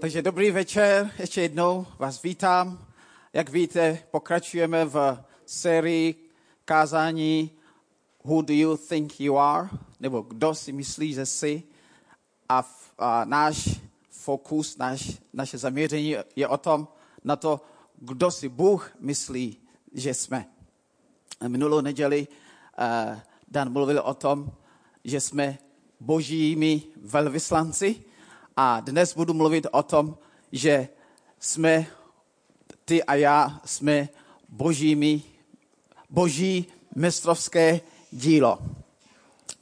Takže dobrý večer, ještě jednou vás vítám. Jak víte, pokračujeme v sérii kázání Who do you think you are? Nebo kdo si myslí, že jsi? A, v, a náš fokus, náš, naše zaměření je o tom, na to, kdo si Bůh myslí, že jsme. Minulou neděli uh, Dan mluvil o tom, že jsme božími velvyslanci a dnes budu mluvit o tom, že jsme, ty a já, jsme božími, boží mistrovské dílo.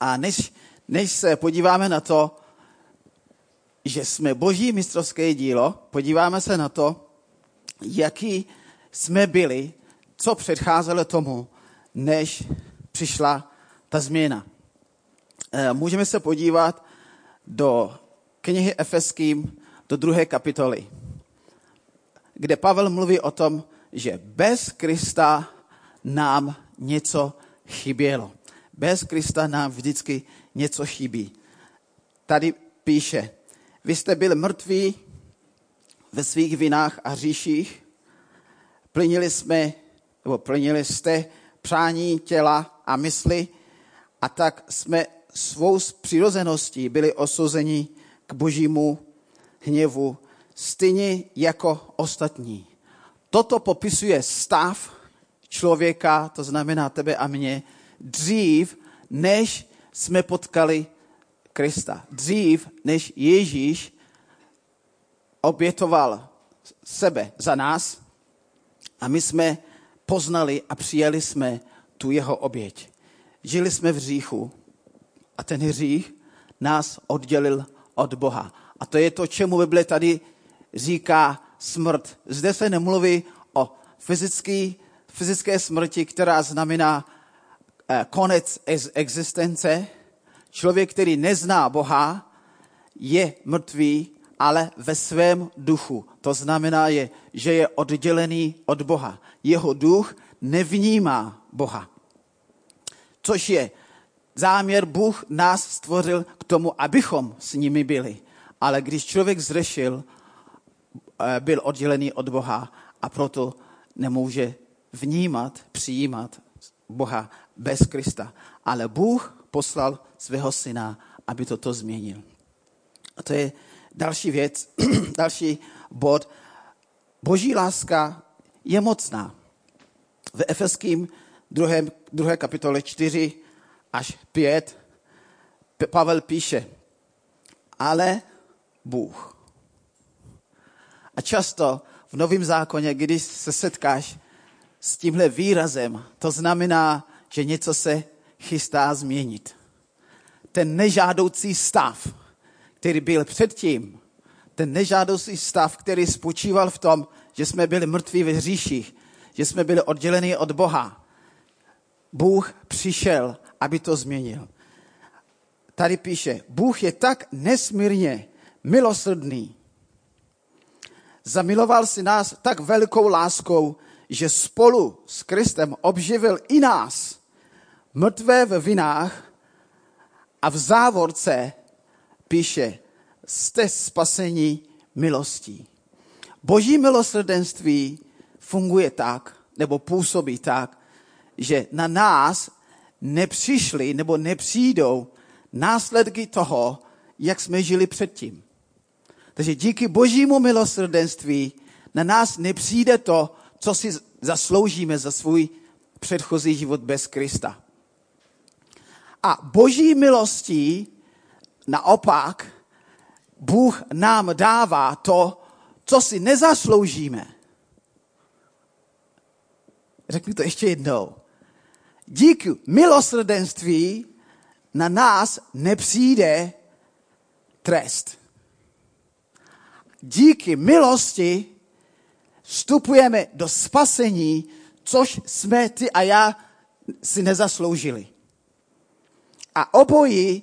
A než, než se podíváme na to, že jsme boží mistrovské dílo, podíváme se na to, jaký jsme byli, co předcházelo tomu, než přišla ta změna. Eh, můžeme se podívat do knihy Efeským, do druhé kapitoly, kde Pavel mluví o tom, že bez Krista nám něco chybělo. Bez Krista nám vždycky něco chybí. Tady píše, vy jste byli mrtví ve svých vinách a říších, plnili jsme, nebo plnili jste přání těla a mysli a tak jsme svou přirozeností byli osouzeni k božímu hněvu, stejně jako ostatní. Toto popisuje stav člověka, to znamená tebe a mě, dřív, než jsme potkali Krista. Dřív, než Ježíš obětoval sebe za nás a my jsme poznali a přijali jsme tu jeho oběť. Žili jsme v hříchu a ten hřích nás oddělil od Boha. A to je to, čemu Bible tady říká smrt. Zde se nemluví o fyzický, fyzické smrti, která znamená eh, konec existence. Člověk, který nezná Boha, je mrtvý, ale ve svém duchu. To znamená, je, že je oddělený od Boha. Jeho duch nevnímá Boha. Což je záměr, Bůh nás stvořil k tomu, abychom s nimi byli. Ale když člověk zřešil, eh, byl oddělený od Boha a proto nemůže vnímat, přijímat Boha bez Krista. Ale Bůh poslal svého syna, aby toto změnil. A to je další věc, další bod. Boží láska je mocná. V Efeským 2. 2. kapitole 4 až 5 Pavel píše, ale Bůh. A často v Novém zákoně, když se setkáš s tímhle výrazem, to znamená, že něco se chystá změnit. Ten nežádoucí stav, který byl předtím, ten nežádoucí stav, který spočíval v tom, že jsme byli mrtví ve hříších, že jsme byli odděleni od Boha. Bůh přišel, aby to změnil. Tady píše, Bůh je tak nesmírně milosrdný. Zamiloval si nás tak velikou láskou, že spolu s Kristem obživil i nás, mrtvé ve vinách a v závorce píše, jste spasení milostí. Boží milosrdenství funguje tak, nebo působí tak, že na nás nepřišly nebo nepřijdou následky toho, jak jsme žili předtím. Takže díky božímu milosrdenství na nás nepřijde to, co si zasloužíme za svůj předchozí život bez Krista. A boží milostí naopak Bůh nám dává to, co si nezasloužíme. Řekni to ještě jednou. Díky milosrdenství na nás nepřijde trest. Díky milosti vstupujeme do spasení, což jsme ty a já si nezasloužili. A obojí,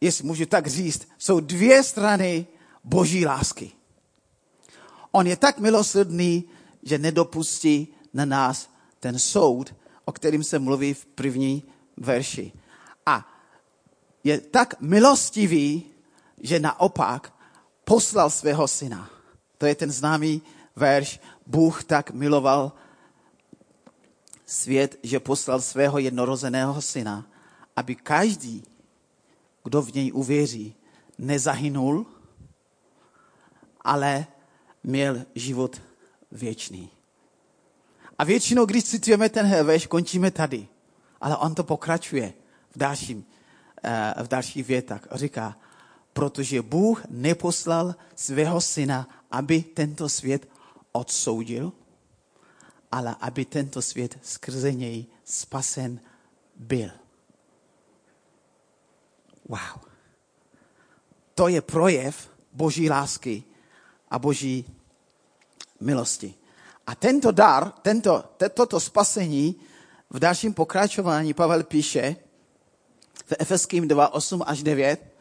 jestli můžu tak říct, jsou dvě strany boží lásky. On je tak milosrdný, že nedopustí na nás ten soud, o kterým se mluví v první verši. A je tak milostivý, že naopak poslal svého syna. To je ten známý verš. Bůh tak miloval svět, že poslal svého jednorozeného syna, aby každý, kdo v něj uvěří, nezahynul, ale měl život věčný. A většinou, když citujeme ten verš, končíme tady. Ale on to pokračuje v, dalším, eh, v dalších větách. Říká, protože Bůh neposlal svého syna, aby tento svět odsoudil, ale aby tento svět skrze něj spasen byl. Wow. To je projev boží lásky a boží milosti. A tento dar, tento, toto spasení v dalším pokračování Pavel píše v Efeským 2, 8 až 9.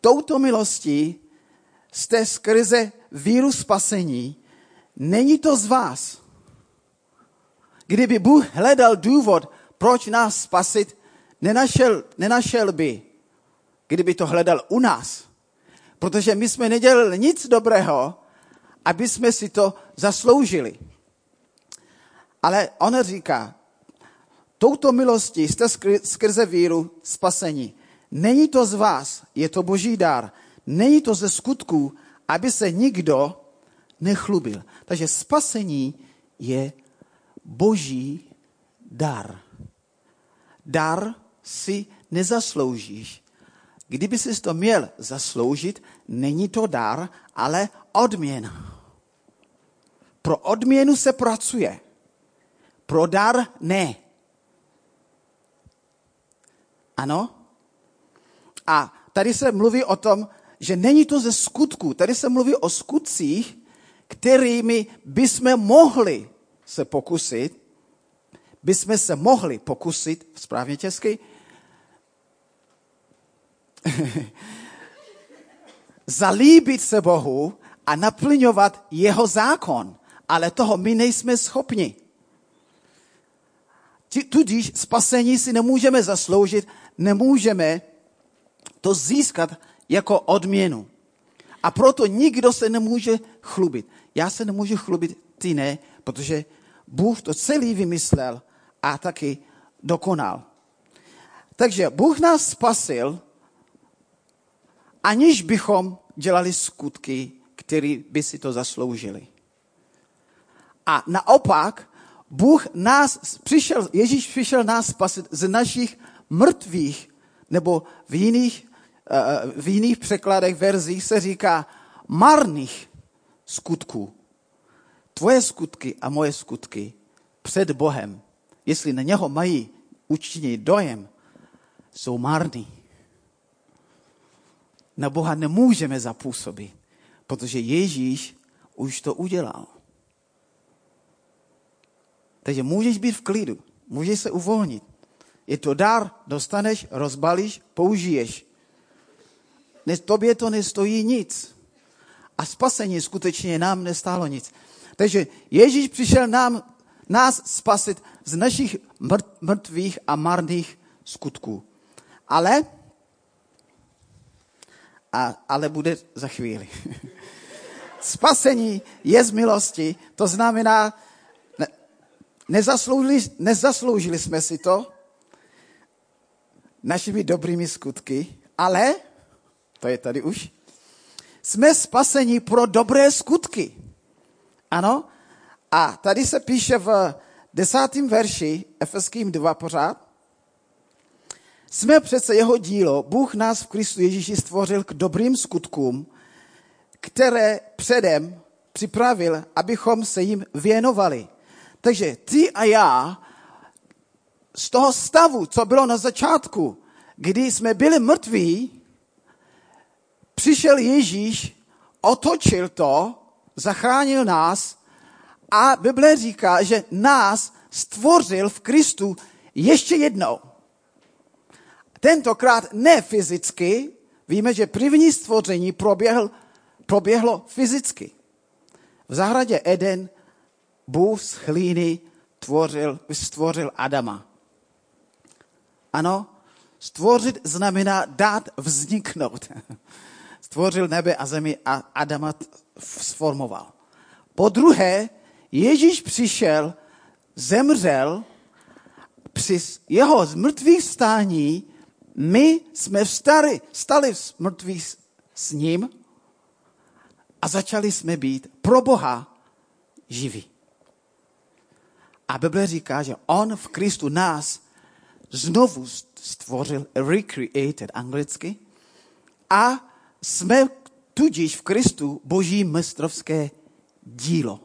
Touto milostí jste skrze víru spasení, není to z vás. Kdyby Bůh hledal důvod, proč nás spasit, nenašel, nenašel by, kdyby to hledal u nás. Protože my jsme nedělali nic dobrého, aby jsme si to zasloužili. Ale on říká, touto milostí jste skrze víru spasení. Není to z vás, je to boží dar. Není to ze skutků, aby se nikdo nechlubil. Takže spasení je boží dar. Dar si nezasloužíš. Kdyby si to měl zasloužit, není to dar, ale odměna. Pro odměnu se pracuje. Pro dar ne. Ano? A tady se mluví o tom, že není to ze skutku. Tady se mluví o skutcích, kterými bychom mohli se pokusit, bychom se mohli pokusit, správně česky, zalíbit se Bohu a naplňovat jeho zákon ale toho my nejsme schopni. Tudíž spasení si nemůžeme zasloužit, nemůžeme to získat jako odměnu. A proto nikdo se nemůže chlubit. Já se nemůžu chlubit, ty ne, protože Bůh to celý vymyslel a taky dokonal. Takže Bůh nás spasil, aniž bychom dělali skutky, které by si to zasloužili. A naopak, Bůh nás přišel, Ježíš přišel nás spasit z našich mrtvých, nebo v jiných, eh, v jiných překladech, verzích se říká marných skutků. Tvoje skutky a moje skutky před Bohem, jestli na něho mají učinit dojem, jsou marný. Na Boha nemůžeme zapůsobit, protože Ježíš už to udělal. Takže můžeš být v klidu, můžeš se uvolnit. Je to dar, dostaneš, rozbalíš, použiješ. Ne, tobě to nestojí nic. A spasení skutečně nám nestálo nic. Takže Ježíš přišel nám, nás spasit z našich mrtvých a marných skutků. Ale, a, ale bude za chvíli. Spasení je z milosti, to znamená, Nezasloužili, nezasloužili jsme si to našimi dobrými skutky, ale, to je tady už, jsme spaseni pro dobré skutky. Ano? A tady se píše v desátém verši, Efeským 2 pořád, jsme přece jeho dílo, Bůh nás v Kristu Ježíši stvořil k dobrým skutkům, které předem připravil, abychom se jim věnovali. Takže ty a já z toho stavu, co bylo na začátku, kdy jsme byli mrtví, přišel Ježíš, otočil to, zachránil nás a Bible říká, že nás stvořil v Kristu ještě jednou. Tentokrát ne fyzicky, víme, že první stvoření proběhl, proběhlo fyzicky. V zahradě Eden Bůh z hlíny tvořil, stvořil Adama. Ano, stvořit znamená dát vzniknout. stvořil nebe a zemi a Adama sformoval. Po druhé, Ježíš přišel, zemřel, při jeho zmrtvých stání my jsme vstali, stali z mrtvých s ním a začali jsme být pro Boha živí. A Bible říká, že on v Kristu nás znovu stvořil, recreated anglicky, a jsme tudíž v Kristu boží mistrovské dílo.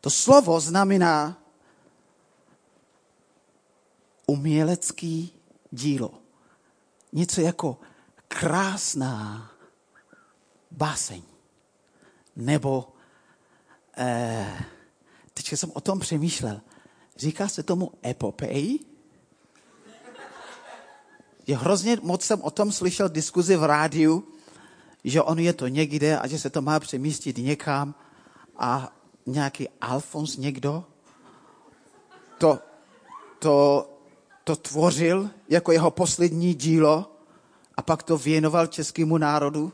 To slovo znamená umělecký dílo. Něco jako krásná báseň. Nebo, eh, teď jsem o tom přemýšlel, říká se tomu epopej? Je hrozně moc jsem o tom slyšel diskuzi v rádiu, že on je to někde a že se to má přemístit někam a nějaký Alfons někdo to, to, to tvořil jako jeho poslední dílo a pak to věnoval českému národu.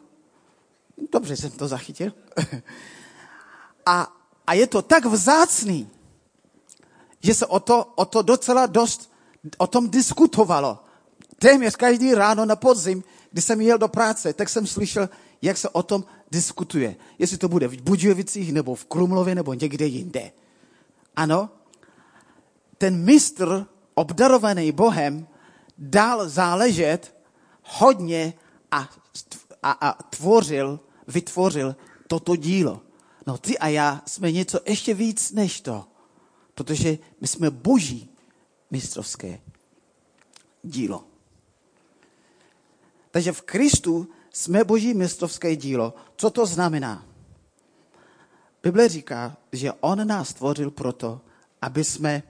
Dobře jsem to zachytil. a, a je to tak vzácný, že se o to, o to docela dost o tom diskutovalo. Téměř každý ráno na podzim, když jsem jel do práce, tak jsem slyšel, jak se o tom diskutuje. Jestli to bude v Budějovicích, nebo v Krumlově, nebo někde jinde. Ano, ten mistr, obdarovaný Bohem, dal záležet hodně a, a, a tvořil, vytvořil toto dílo. No ty a já jsme něco ještě víc než to, protože my jsme boží mistrovské dílo. Takže v Kristu jsme boží mistrovské dílo. Co to znamená? Bible říká, že on nás stvořil proto, aby jsme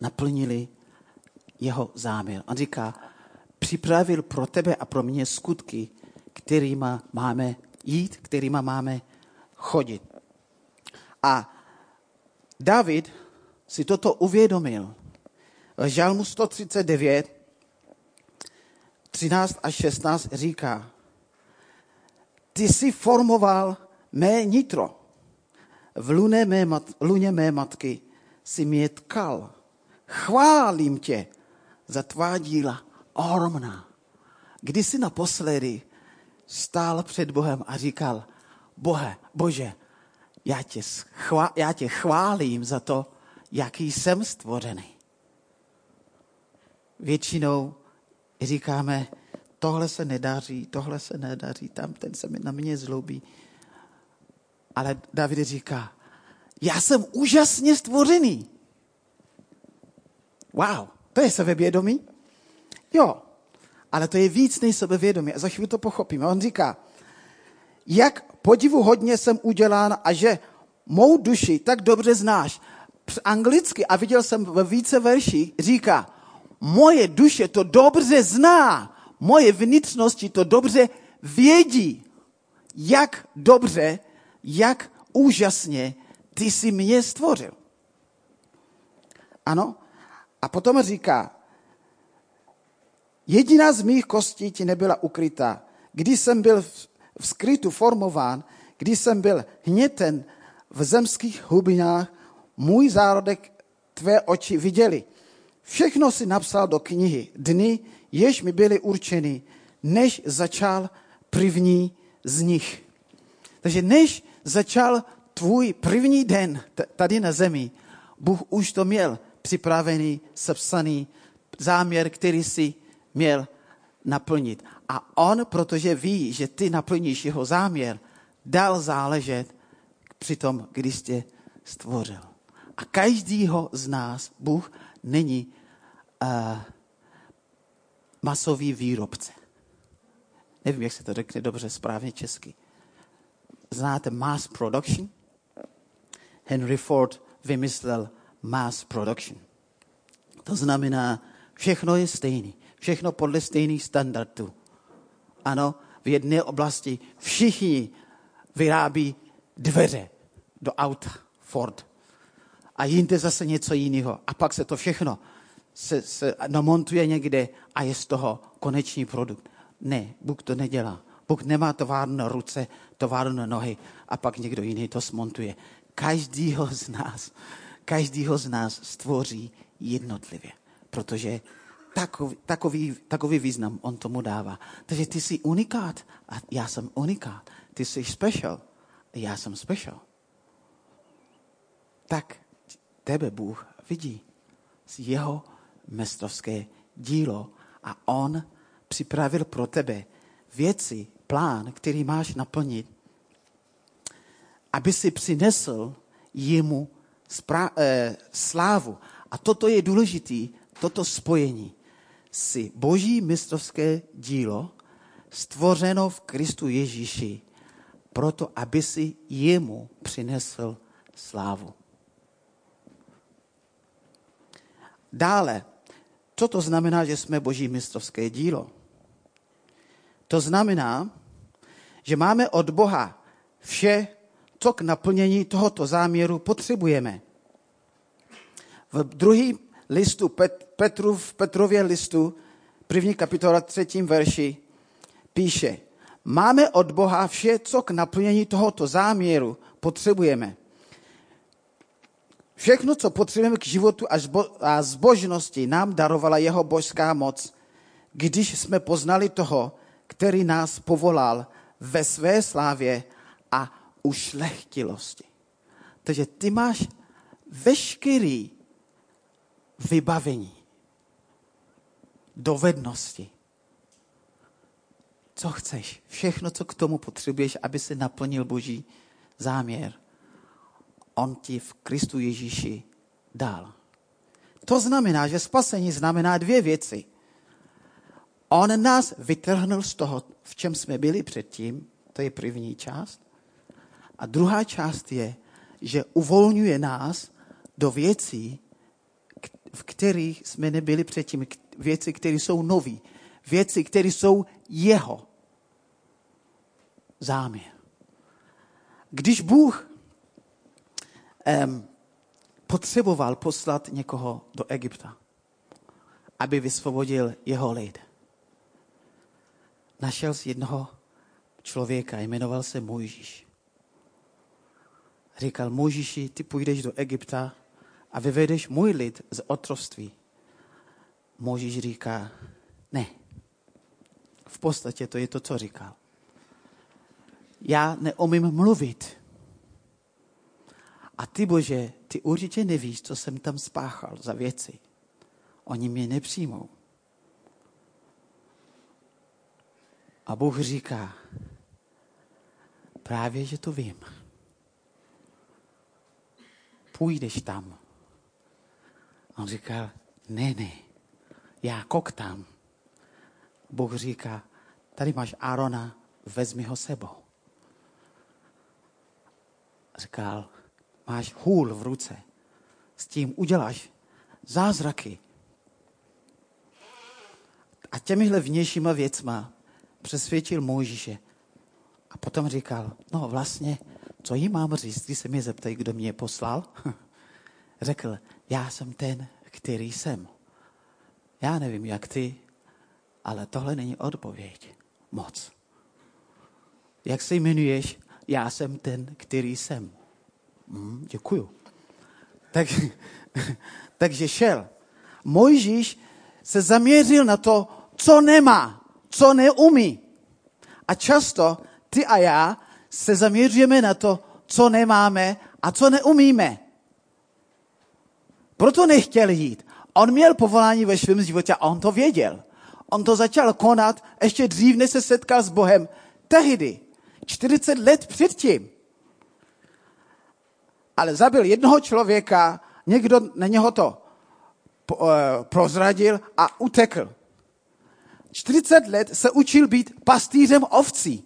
naplnili jeho záměr. On říká, připravil pro tebe a pro mě skutky, kterýma máme jít, kterýma máme chodit. A David si toto uvědomil. Žalmu 139, 13 a 16 říká, ty jsi formoval mé nitro. V luně mé, mat, luně mé matky si mě tkal. Chválím tě za tvá díla ohromná. Kdy jsi naposledy stál před Bohem a říkal, Bohe, Bože, já tě, chvá, já tě chválím za to, jaký jsem stvořený. Většinou říkáme, tohle se nedaří, tohle se nedaří, tam ten se na mě zlobí. Ale David říká, já jsem úžasně stvořený. Wow, to je sebevědomí? Jo, ale to je víc než sebevědomí. A za chvíli to pochopíme. On říká, jak podivu hodně jsem udělán a že mou duši tak dobře znáš. Anglicky, a viděl jsem ve více verších, říká, moje duše to dobře zná, moje vnitřnosti to dobře vědí, jak dobře, jak úžasně ty jsi mě stvořil. Ano? A potom říká, jediná z mých kostí ti nebyla ukrytá. Když jsem byl v skrytu formován, když jsem byl hněten v zemských hlubinách, můj zárodek tvé oči viděli. Všechno si napsal do knihy dny, jež mi byly určeny, než začal první z nich. Takže než začal tvůj první den tady na zemi, Bůh už to měl připravený, sepsaný záměr, který si měl naplnit. A on, protože ví, že ty naplníš jeho záměr, dal záležet při tom, když tě stvořil. A každýho z nás Bůh není uh, masový výrobce. Nevím, jak se to řekne dobře správně česky. Znáte mass production? Henry Ford vymyslel mass production. To znamená, všechno je stejný. Všechno podle stejných standardů. Ano, v jedné oblasti všichni vyrábí dveře do auta Ford. A jinde zase něco jiného. A pak se to všechno se, se namontuje někde a je z toho konečný produkt. Ne, Bůh to nedělá. Bůh nemá továrnu na ruce, továrnu na nohy a pak někdo jiný to smontuje. Každýho z nás, každýho z nás stvoří jednotlivě, protože takový, takový, takový význam on tomu dává. Takže ty jsi unikát a já jsem unikát. Ty jsi special a já jsem special. Tak tebe Bůh vidí z jeho mestrovské dílo a on připravil pro tebe věci, plán, který máš naplnit, aby si přinesl jemu spra- eh, slávu. A toto je důležité, toto spojení si boží mistrovské dílo stvořeno v Kristu Ježíši, proto aby si jemu přinesl slávu. Dále, co to znamená, že jsme boží mistrovské dílo? To znamená, že máme od Boha vše, co k naplnění tohoto záměru potřebujeme. V druhém listu Petru, v Petrově listu, první kapitola, třetím verši, píše, máme od Boha vše, co k naplnění tohoto záměru potřebujeme. Všechno, co potřebujeme k životu a zbožnosti, nám darovala jeho božská moc, když jsme poznali toho, který nás povolal ve své slávě a ušlechtilosti. Takže ty máš veškerý vybavení, dovednosti. Co chceš? Všechno, co k tomu potřebuješ, aby si naplnil Boží záměr. On ti v Kristu Ježíši dal. To znamená, že spasení znamená dvě věci. On nás vytrhnul z toho, v čem jsme byli předtím, to je první část. A druhá část je, že uvolňuje nás do věcí, v kterých jsme nebyli předtím, věci, které jsou nové, věci, které jsou jeho záměr. Když Bůh um, potřeboval poslat někoho do Egypta, aby vysvobodil jeho lid, našel si jednoho člověka, jmenoval se Mojžíš. Říkal, Mojžíši, ty půjdeš do Egypta a vyvedeš můj lid z otrovství. Mojžíš říká, ne. V podstatě to je to, co říkal. Já neumím mluvit. A ty, Bože, ty určitě nevíš, co jsem tam spáchal za věci. Oni mě nepřijmou. A Bůh říká, právě, že to vím. Půjdeš tam. A on říká, ne, ne, já koktám. Bůh říká, tady máš Arona, vezmi ho sebou. Říkal, máš hůl v ruce, s tím uděláš zázraky. A těmihle vnějšíma věcma přesvědčil Mojžíše. A potom říkal, no vlastně, co jí mám říct, když se mě zeptají, kdo mě poslal? Řekl, já jsem ten, který jsem. Já nevím, jak ty, ale tohle není odpověď. Moc. Jak se jmenuješ? Já jsem ten, který jsem. Hmm, děkuju. Tak, takže šel. Mojžíš se zaměřil na to, co nemá co neumí. A často ty a já se zaměřujeme na to, co nemáme a co neumíme. Proto nechtěl jít. On měl povolání ve svém životě a on to věděl. On to začal konat ještě dřív, než se setkal s Bohem. Tehdy, 40 let předtím. Ale zabil jednoho člověka, někdo na něho to eh, prozradil a utekl. 40 let se učil být pastýřem ovcí.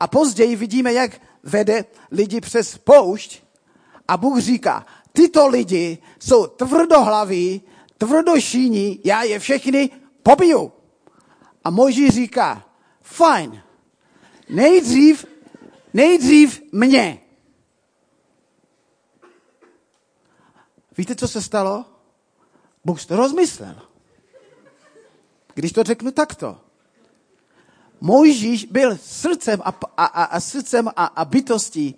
A později vidíme, jak vede lidi přes poušť a Bůh říká, tyto lidi jsou tvrdohlaví, tvrdošíní, já je všechny pobiju. A Mojžíš říká, fajn, nejdřív, nejdřív mě. Víte, co se stalo? Bůh to rozmyslel. Když to řeknu takto. Mojžíš byl srdcem a, a, a, a srdcem a, a bytostí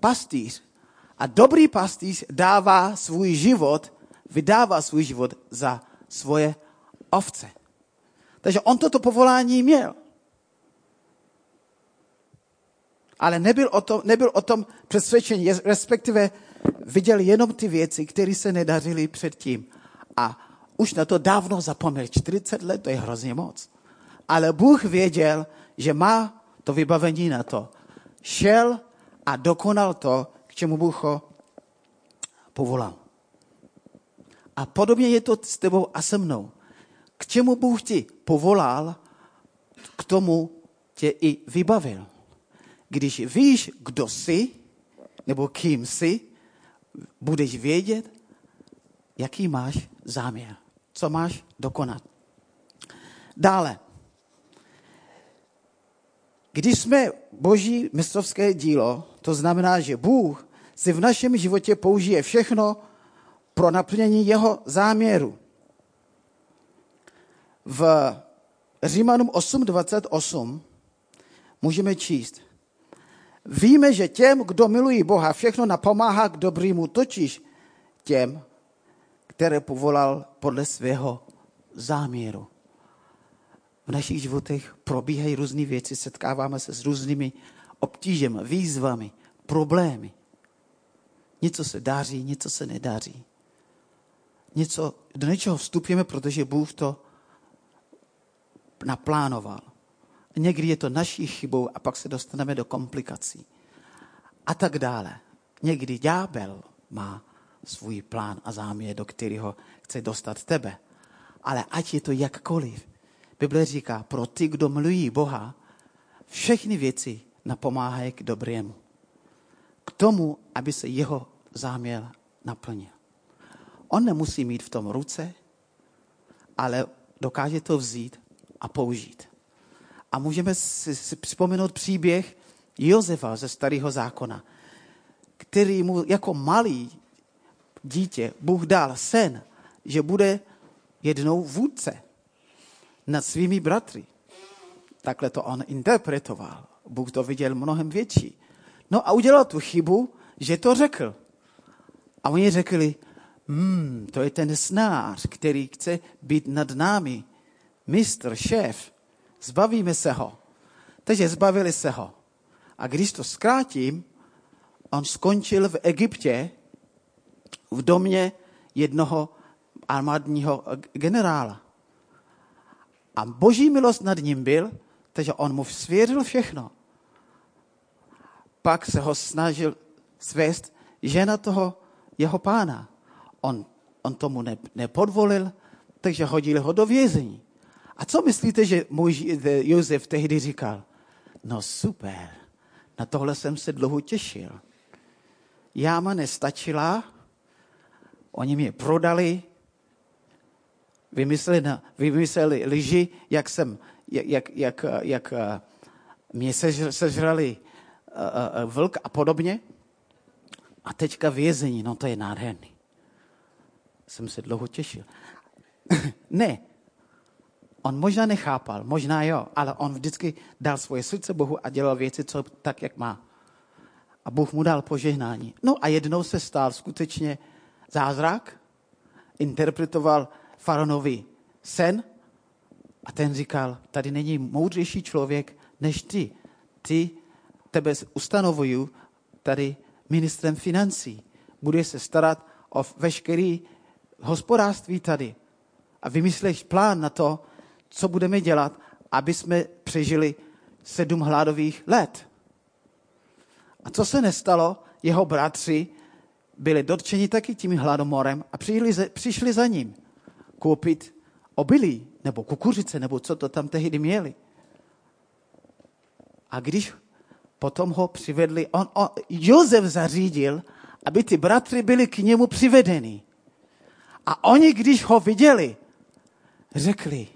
pastýř. A dobrý pastýř dává svůj život, vydává svůj život za svoje ovce. Takže on toto povolání měl. Ale nebyl o tom, nebyl o tom přesvědčený, respektive viděl jenom ty věci, které se nedařily předtím. A už na to dávno zapomněl. 40 let, to je hrozně moc. Ale Bůh věděl, že má to vybavení na to. Šel a dokonal to, čemu Bůh ho povolal. A podobně je to s tebou a se mnou. K čemu Bůh ti povolal, k tomu tě i vybavil. Když víš, kdo jsi, nebo kým jsi, budeš vědět, jaký máš záměr, co máš dokonat. Dále. Když jsme boží mistrovské dílo, to znamená, že Bůh si v našem životě použije všechno pro naplnění jeho záměru. V Římanům 8.28 můžeme číst. Víme, že těm, kdo milují Boha, všechno napomáhá k dobrýmu, totiž těm, které povolal podle svého záměru. V našich životech probíhají různé věci, setkáváme se s různými obtížemi, výzvami, problémy. Něco se daří, něco se nedaří. Něco, do něčeho vstupujeme, protože Bůh to naplánoval. Někdy je to naší chybou a pak se dostaneme do komplikací. A tak dále. Někdy ďábel má svůj plán a záměr, do kterého chce dostat tebe. Ale ať je to jakkoliv, Bible říká, pro ty, kdo milují Boha, všechny věci napomáhají k dobrému. K tomu, aby se jeho záměr naplnil. On nemusí mít v tom ruce, ale dokáže to vzít a použít. A můžeme si, připomenout příběh Josefa ze starého zákona, který mu jako malý dítě Bůh dal sen, že bude jednou vůdce nad svými bratry. Takhle to on interpretoval. Bůh to viděl mnohem větší. No a udělal tu chybu, že to řekl. A oni řekli, hmm, to je ten snář, který chce být nad námi. Mistr, šéf, zbavíme se ho. Takže zbavili se ho. A když to zkrátím, on skončil v Egyptě v domě jednoho armádního generála. A boží milost nad ním byl, takže on mu svěřil všechno. Pak se ho snažil svést žena toho jeho pána. On, on tomu ne, nepodvolil, takže hodili ho do vězení. A co myslíte, že můj Josef tehdy říkal? No super, na tohle jsem se dlouho těšil. Jáma nestačila, oni mě prodali, vymysleli, na, vymysleli lži, jak jsem, jak, jak, jak, jak eh, mě sežrali vlk a podobně. A teďka vězení, no to je nádherný. Jsem se dlouho těšil. ne, on možná nechápal, možná jo, ale on vždycky dal svoje srdce Bohu a dělal věci, co tak, jak má. A Bůh mu dal požehnání. No a jednou se stál skutečně zázrak, interpretoval faraonovi sen a ten říkal, tady není moudřejší člověk než ty. Ty tebe ustanovuju tady ministrem financí. Bude se starat o veškerý hospodářství tady. A vymysleš plán na to, co budeme dělat, aby jsme přežili sedm hladových let. A co se nestalo? Jeho bratři byli dotčeni taky tím hladomorem a přišli, přišli za ním koupit obilí nebo kukuřice, nebo co to tam tehdy měli. A když potom ho přivedli, on, on, Josef zařídil, aby ty bratry byli k němu přivedeni. A oni, když ho viděli, řekli,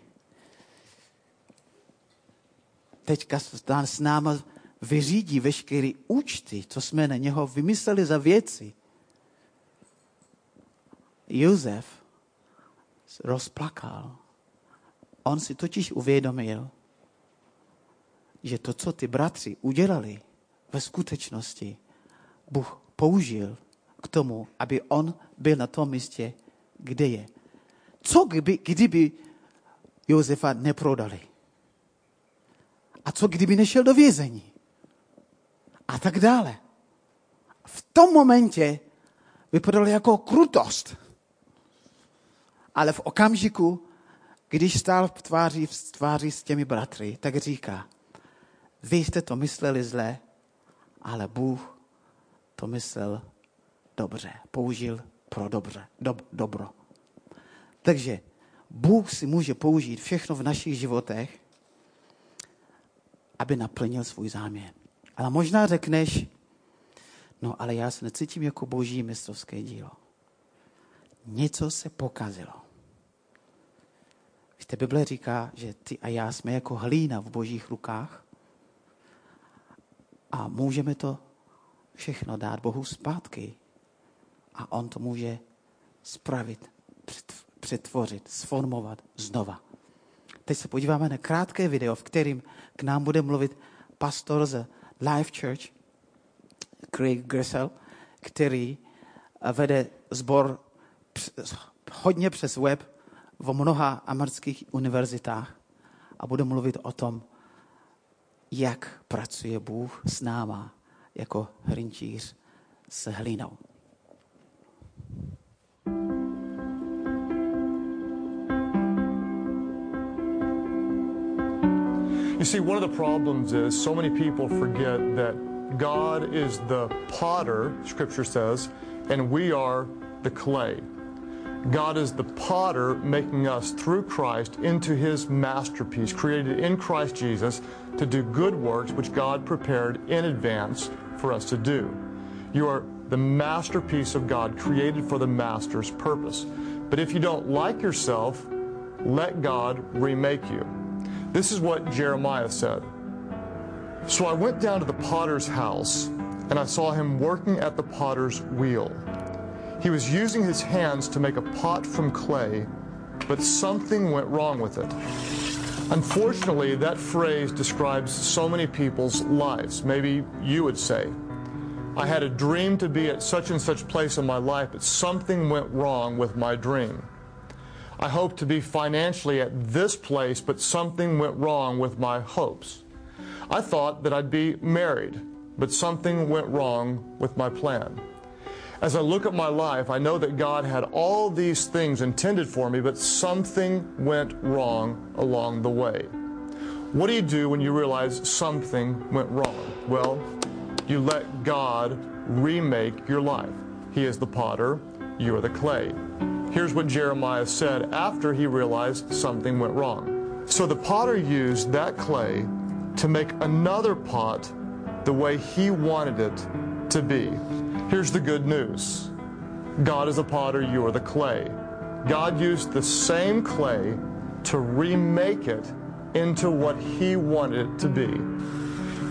teďka s náma vyřídí veškeré účty, co jsme na něho vymysleli za věci. Josef rozplakal. On si totiž uvědomil, že to, co ty bratři udělali, ve skutečnosti Bůh použil k tomu, aby on byl na tom místě, kde je. Co kdyby, kdyby Josefa neprodali? A co kdyby nešel do vězení? A tak dále. V tom momentě vypadalo jako krutost. Ale v okamžiku, když stál v tváři, v tváři s těmi bratry, tak říká, vy jste to mysleli zle, ale Bůh to myslel dobře, použil pro dobře, dob, dobro. Takže Bůh si může použít všechno v našich životech, aby naplnil svůj záměr. Ale možná řekneš, no ale já se necítím jako boží mistrovské dílo. Něco se pokazilo. Víte, Bible říká, že ty a já jsme jako hlína v božích rukách a můžeme to všechno dát Bohu zpátky. A on to může spravit, přetvořit, sformovat znova. Teď se podíváme na krátké video, v kterém k nám bude mluvit pastor z Life Church, Craig Gressel, který vede sbor hodně přes web v mnoha amerických univerzitách a bude mluvit o tom, jak pracuje Bůh s náma jako hrinčíř s hlinou. You see, one of the problems is so many people forget that God is the potter, Scripture says, and we are the clay. God is the potter making us through Christ into his masterpiece, created in Christ Jesus to do good works which God prepared in advance for us to do. You are the masterpiece of God, created for the master's purpose. But if you don't like yourself, let God remake you. This is what Jeremiah said. So I went down to the potter's house, and I saw him working at the potter's wheel. He was using his hands to make a pot from clay, but something went wrong with it. Unfortunately, that phrase describes so many people's lives. Maybe you would say, I had a dream to be at such and such place in my life, but something went wrong with my dream. I hoped to be financially at this place, but something went wrong with my hopes. I thought that I'd be married, but something went wrong with my plan. As I look at my life, I know that God had all these things intended for me, but something went wrong along the way. What do you do when you realize something went wrong? Well, you let God remake your life. He is the potter, you are the clay. Here's what Jeremiah said after he realized something went wrong. So the potter used that clay to make another pot the way he wanted it to be. Here's the good news God is a potter, you are the clay. God used the same clay to remake it into what He wanted it to be.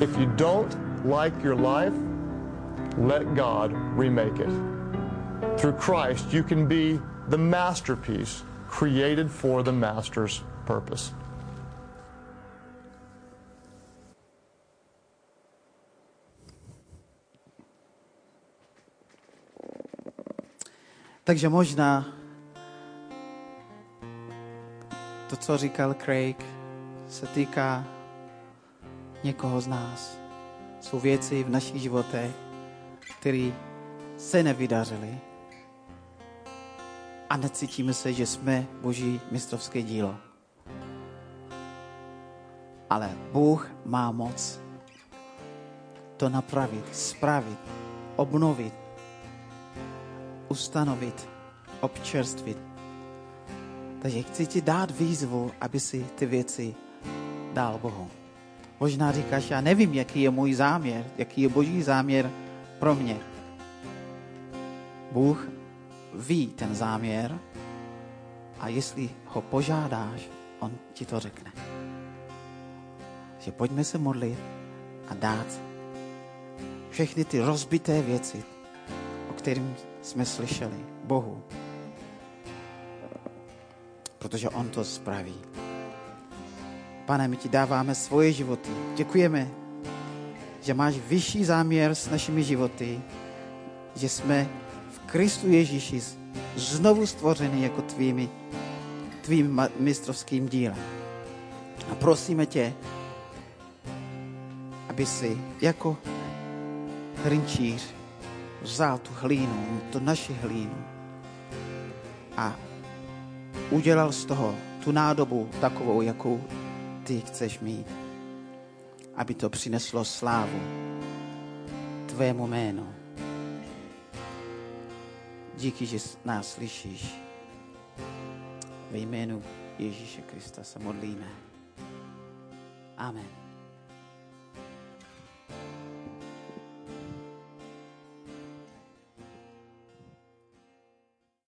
If you don't like your life, let God remake it. Through Christ, you can be the masterpiece created for the Master's purpose. Takže možná to, co říkal Craig, se týká někoho z nás. Jsou věci v našich životech, které se nevydařily a necítíme se, že jsme Boží mistrovské dílo. Ale Bůh má moc to napravit, spravit, obnovit ustanovit, občerstvit. Takže chci ti dát výzvu, aby si ty věci dal Bohu. Možná říkáš, já nevím, jaký je můj záměr, jaký je boží záměr pro mě. Bůh ví ten záměr a jestli ho požádáš, on ti to řekne. Že pojďme se modlit a dát všechny ty rozbité věci, o kterým jsme slyšeli Bohu. Protože On to spraví. Pane, my ti dáváme svoje životy. Děkujeme, že máš vyšší záměr s našimi životy, že jsme v Kristu Ježíši znovu stvořeni jako tvými, tvým mistrovským dílem. A prosíme tě, aby si jako hrnčíř vzal tu hlínu, tu naši hlínu a udělal z toho tu nádobu takovou, jakou ty chceš mít. Aby to přineslo slávu tvému jménu. Díky, že nás slyšíš. Ve jménu Ježíše Krista se modlíme. Amen.